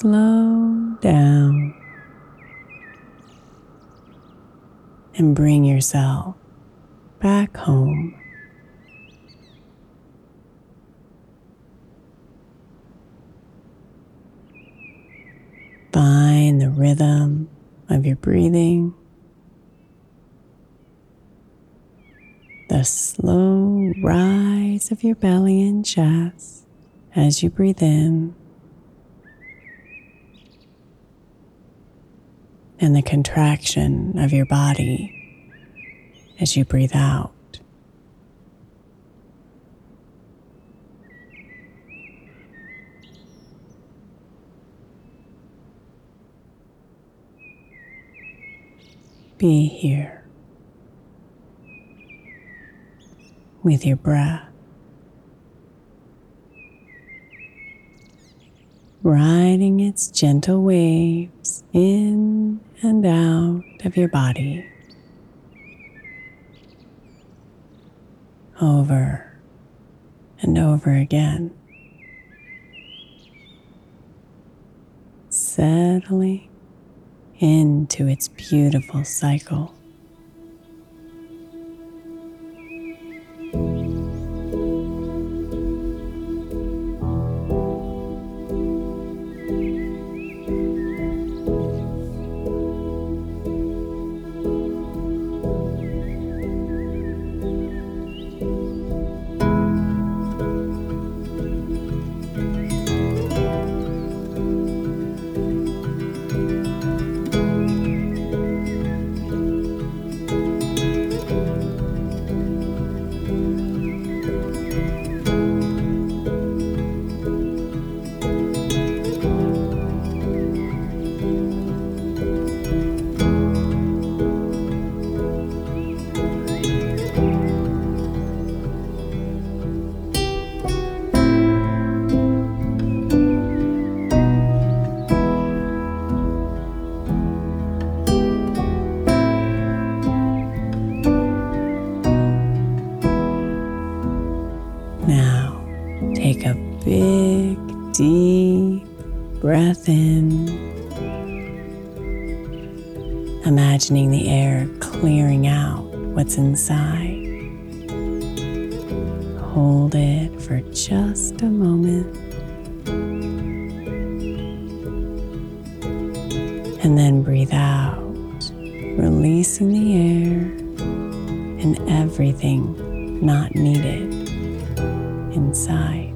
Slow down and bring yourself back home. Find the rhythm of your breathing, the slow rise of your belly and chest as you breathe in. And the contraction of your body as you breathe out. Be here with your breath. Riding its gentle waves in and out of your body. Over and over again. Settling into its beautiful cycle. Imagining the air clearing out what's inside. Hold it for just a moment. And then breathe out, releasing the air and everything not needed inside.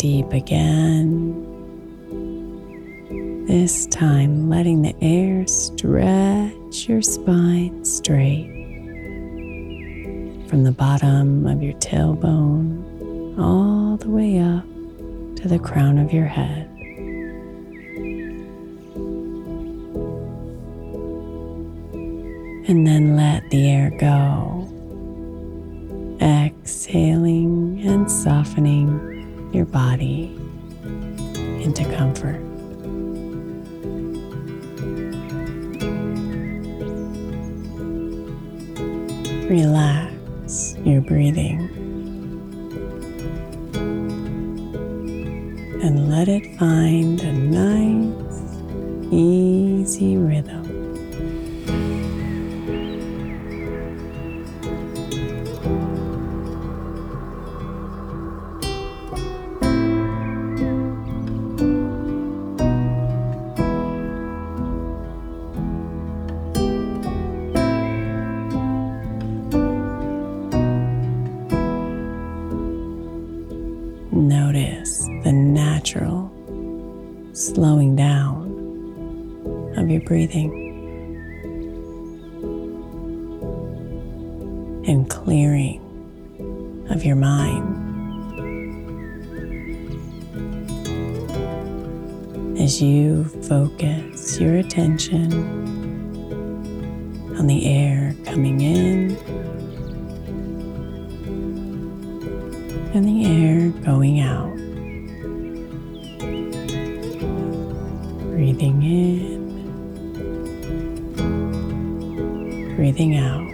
Deep again. This time, letting the air stretch your spine straight from the bottom of your tailbone all the way up to the crown of your head. And then let the air go, exhaling and softening your body into comfort. Relax your breathing and let it find a nice, easy rhythm. Breathing and clearing of your mind as you focus your attention on the air coming in and the air going out. Breathing in, breathing out.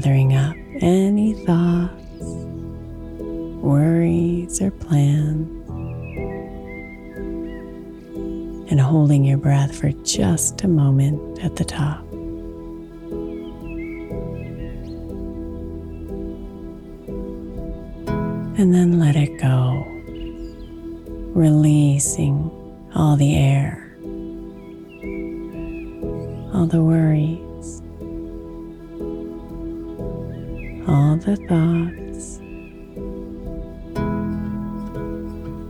Gathering up any thoughts, worries, or plans, and holding your breath for just a moment at the top. and then let it go, releasing all the air, all the worries, all the thoughts,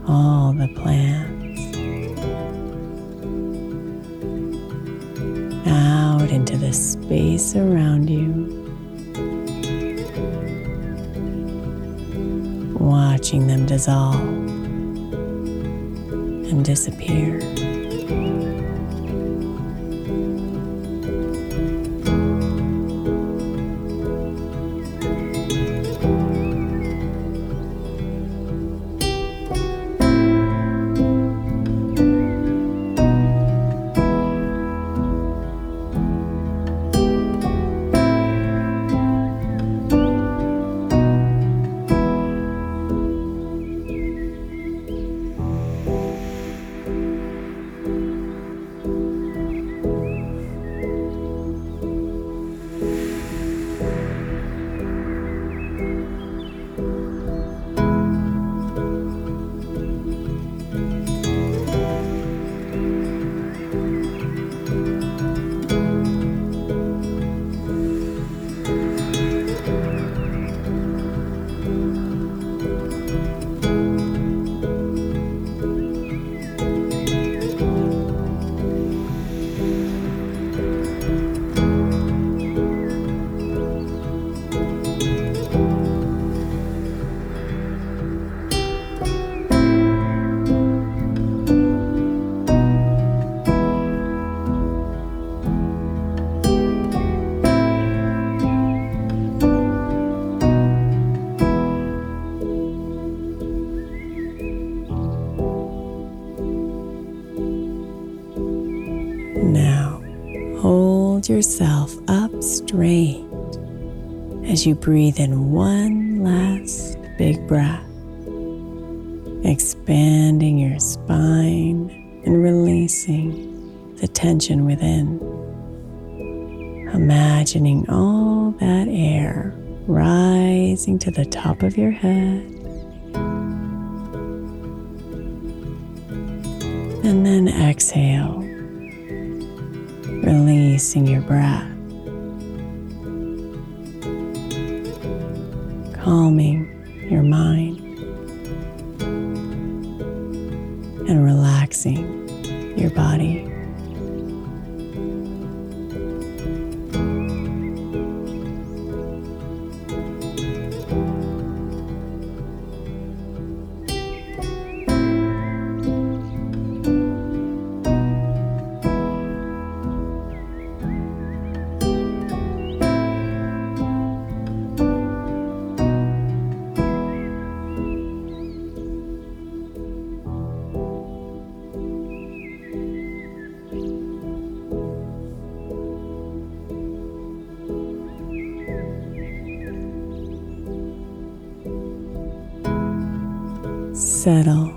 all the plans out into the space around you. watching them dissolve and disappear. Yourself up straight as you breathe in one last big breath, expanding your spine and releasing the tension within. Imagining all that air rising to the top of your head. And then exhale, releasing your breath. calming your mind and relaxing your body. Settle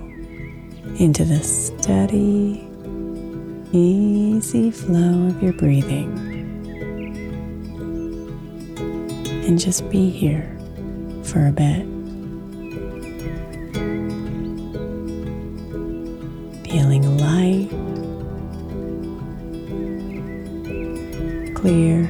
into the steady, easy flow of your breathing. And just be here for a bit. Feeling light, clear,